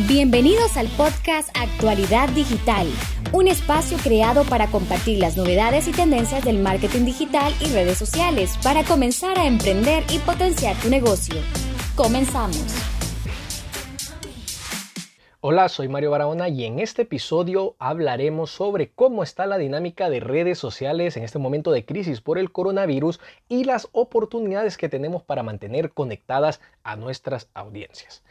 Bienvenidos al podcast Actualidad Digital, un espacio creado para compartir las novedades y tendencias del marketing digital y redes sociales para comenzar a emprender y potenciar tu negocio. Comenzamos. Hola, soy Mario Barahona y en este episodio hablaremos sobre cómo está la dinámica de redes sociales en este momento de crisis por el coronavirus y las oportunidades que tenemos para mantener conectadas a nuestras audiencias.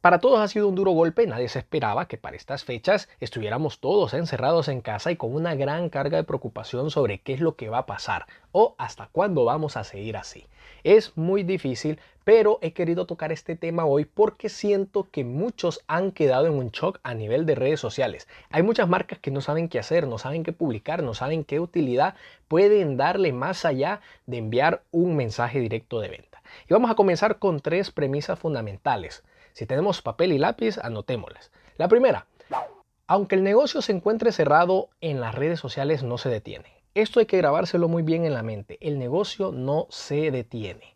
Para todos ha sido un duro golpe, nadie se esperaba que para estas fechas estuviéramos todos encerrados en casa y con una gran carga de preocupación sobre qué es lo que va a pasar o hasta cuándo vamos a seguir así. Es muy difícil, pero he querido tocar este tema hoy porque siento que muchos han quedado en un shock a nivel de redes sociales. Hay muchas marcas que no saben qué hacer, no saben qué publicar, no saben qué utilidad pueden darle más allá de enviar un mensaje directo de venta. Y vamos a comenzar con tres premisas fundamentales. Si tenemos papel y lápiz, anotémoslas. La primera, aunque el negocio se encuentre cerrado en las redes sociales, no se detiene. Esto hay que grabárselo muy bien en la mente. El negocio no se detiene.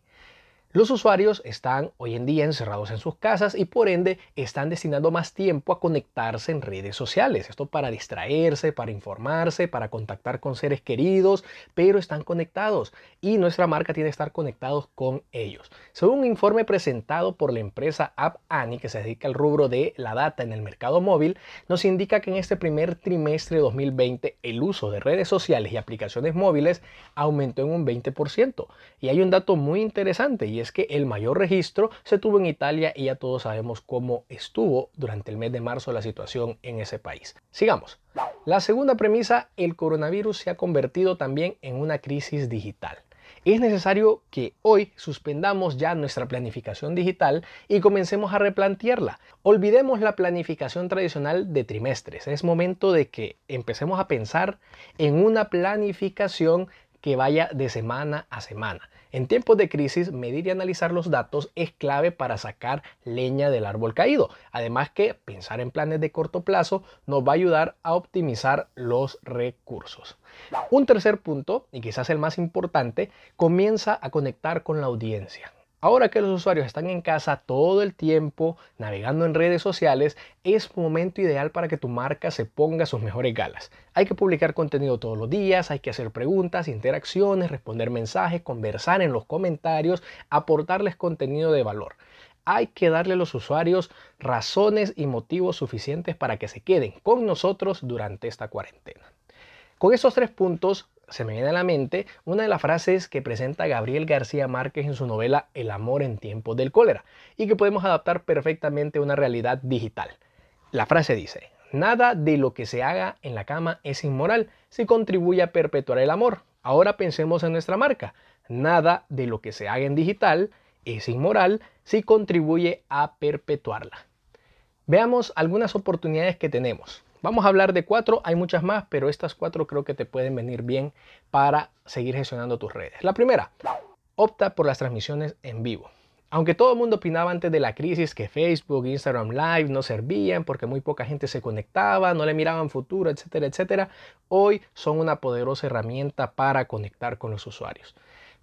Los usuarios están hoy en día encerrados en sus casas y por ende están destinando más tiempo a conectarse en redes sociales. Esto para distraerse, para informarse, para contactar con seres queridos, pero están conectados y nuestra marca tiene que estar conectados con ellos. Según un informe presentado por la empresa App Annie, que se dedica al rubro de la data en el mercado móvil, nos indica que en este primer trimestre de 2020 el uso de redes sociales y aplicaciones móviles aumentó en un 20%. Y hay un dato muy interesante y es que el mayor registro se tuvo en Italia y ya todos sabemos cómo estuvo durante el mes de marzo la situación en ese país. Sigamos. La segunda premisa, el coronavirus se ha convertido también en una crisis digital. Es necesario que hoy suspendamos ya nuestra planificación digital y comencemos a replantearla. Olvidemos la planificación tradicional de trimestres. Es momento de que empecemos a pensar en una planificación que vaya de semana a semana. En tiempos de crisis, medir y analizar los datos es clave para sacar leña del árbol caído. Además que pensar en planes de corto plazo nos va a ayudar a optimizar los recursos. Un tercer punto, y quizás el más importante, comienza a conectar con la audiencia. Ahora que los usuarios están en casa todo el tiempo navegando en redes sociales, es momento ideal para que tu marca se ponga sus mejores galas. Hay que publicar contenido todos los días, hay que hacer preguntas, interacciones, responder mensajes, conversar en los comentarios, aportarles contenido de valor. Hay que darle a los usuarios razones y motivos suficientes para que se queden con nosotros durante esta cuarentena. Con estos tres puntos se me viene a la mente una de las frases que presenta Gabriel García Márquez en su novela El amor en tiempos del cólera y que podemos adaptar perfectamente a una realidad digital. La frase dice, nada de lo que se haga en la cama es inmoral si contribuye a perpetuar el amor. Ahora pensemos en nuestra marca. Nada de lo que se haga en digital es inmoral si contribuye a perpetuarla. Veamos algunas oportunidades que tenemos. Vamos a hablar de cuatro, hay muchas más, pero estas cuatro creo que te pueden venir bien para seguir gestionando tus redes. La primera, opta por las transmisiones en vivo. Aunque todo el mundo opinaba antes de la crisis que Facebook, Instagram Live no servían porque muy poca gente se conectaba, no le miraban futuro, etcétera, etcétera, hoy son una poderosa herramienta para conectar con los usuarios.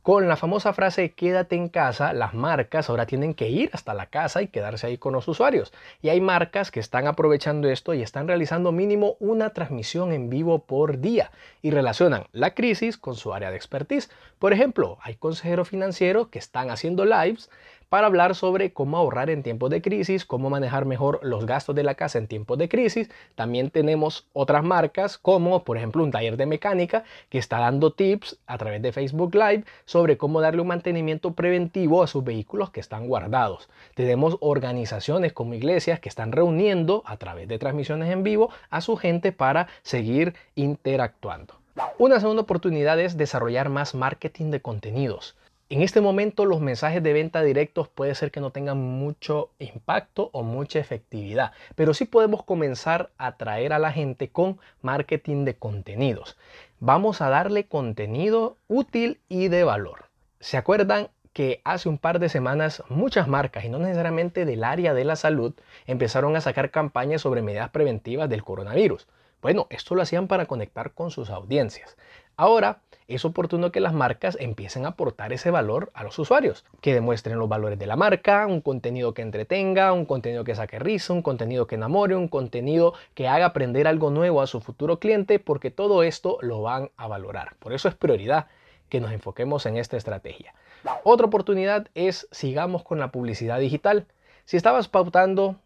Con la famosa frase quédate en casa, las marcas ahora tienen que ir hasta la casa y quedarse ahí con los usuarios. Y hay marcas que están aprovechando esto y están realizando mínimo una transmisión en vivo por día y relacionan la crisis con su área de expertise. Por ejemplo, hay consejeros financieros que están haciendo lives para hablar sobre cómo ahorrar en tiempos de crisis, cómo manejar mejor los gastos de la casa en tiempos de crisis. También tenemos otras marcas como por ejemplo un taller de mecánica que está dando tips a través de Facebook Live sobre cómo darle un mantenimiento preventivo a sus vehículos que están guardados. Tenemos organizaciones como iglesias que están reuniendo a través de transmisiones en vivo a su gente para seguir interactuando. Una segunda oportunidad es desarrollar más marketing de contenidos. En este momento los mensajes de venta directos puede ser que no tengan mucho impacto o mucha efectividad, pero sí podemos comenzar a atraer a la gente con marketing de contenidos. Vamos a darle contenido útil y de valor. ¿Se acuerdan que hace un par de semanas muchas marcas, y no necesariamente del área de la salud, empezaron a sacar campañas sobre medidas preventivas del coronavirus? Bueno, esto lo hacían para conectar con sus audiencias. Ahora es oportuno que las marcas empiecen a aportar ese valor a los usuarios, que demuestren los valores de la marca, un contenido que entretenga, un contenido que saque risa, un contenido que enamore, un contenido que haga aprender algo nuevo a su futuro cliente, porque todo esto lo van a valorar. Por eso es prioridad que nos enfoquemos en esta estrategia. Otra oportunidad es sigamos con la publicidad digital. Si estabas pautando,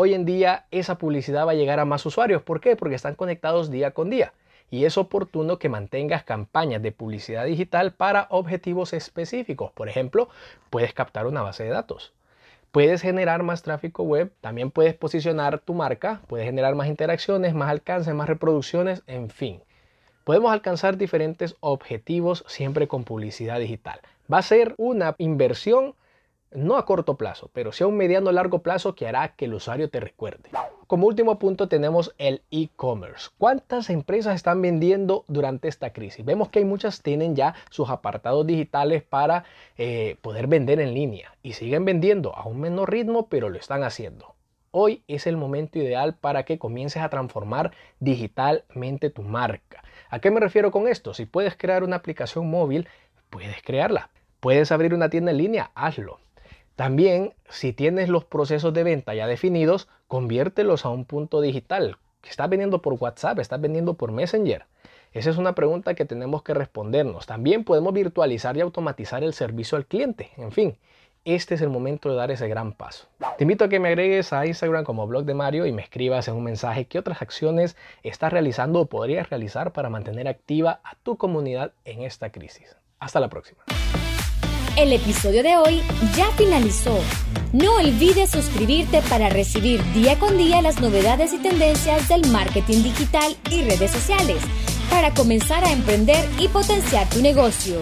hoy en día esa publicidad va a llegar a más usuarios. ¿Por qué? Porque están conectados día con día y es oportuno que mantengas campañas de publicidad digital para objetivos específicos. Por ejemplo, puedes captar una base de datos. Puedes generar más tráfico web, también puedes posicionar tu marca, puedes generar más interacciones, más alcance, más reproducciones, en fin. Podemos alcanzar diferentes objetivos siempre con publicidad digital. Va a ser una inversión no a corto plazo, pero sí a un mediano largo plazo que hará que el usuario te recuerde. Como último punto tenemos el e-commerce. ¿Cuántas empresas están vendiendo durante esta crisis? Vemos que hay muchas tienen ya sus apartados digitales para eh, poder vender en línea y siguen vendiendo a un menor ritmo, pero lo están haciendo. Hoy es el momento ideal para que comiences a transformar digitalmente tu marca. ¿A qué me refiero con esto? Si puedes crear una aplicación móvil, puedes crearla. Puedes abrir una tienda en línea, hazlo. También, si tienes los procesos de venta ya definidos, conviértelos a un punto digital. ¿Estás vendiendo por WhatsApp? ¿Estás vendiendo por Messenger? Esa es una pregunta que tenemos que respondernos. También podemos virtualizar y automatizar el servicio al cliente. En fin, este es el momento de dar ese gran paso. Te invito a que me agregues a Instagram como blog de Mario y me escribas en un mensaje qué otras acciones estás realizando o podrías realizar para mantener activa a tu comunidad en esta crisis. Hasta la próxima. El episodio de hoy ya finalizó. No olvides suscribirte para recibir día con día las novedades y tendencias del marketing digital y redes sociales para comenzar a emprender y potenciar tu negocio.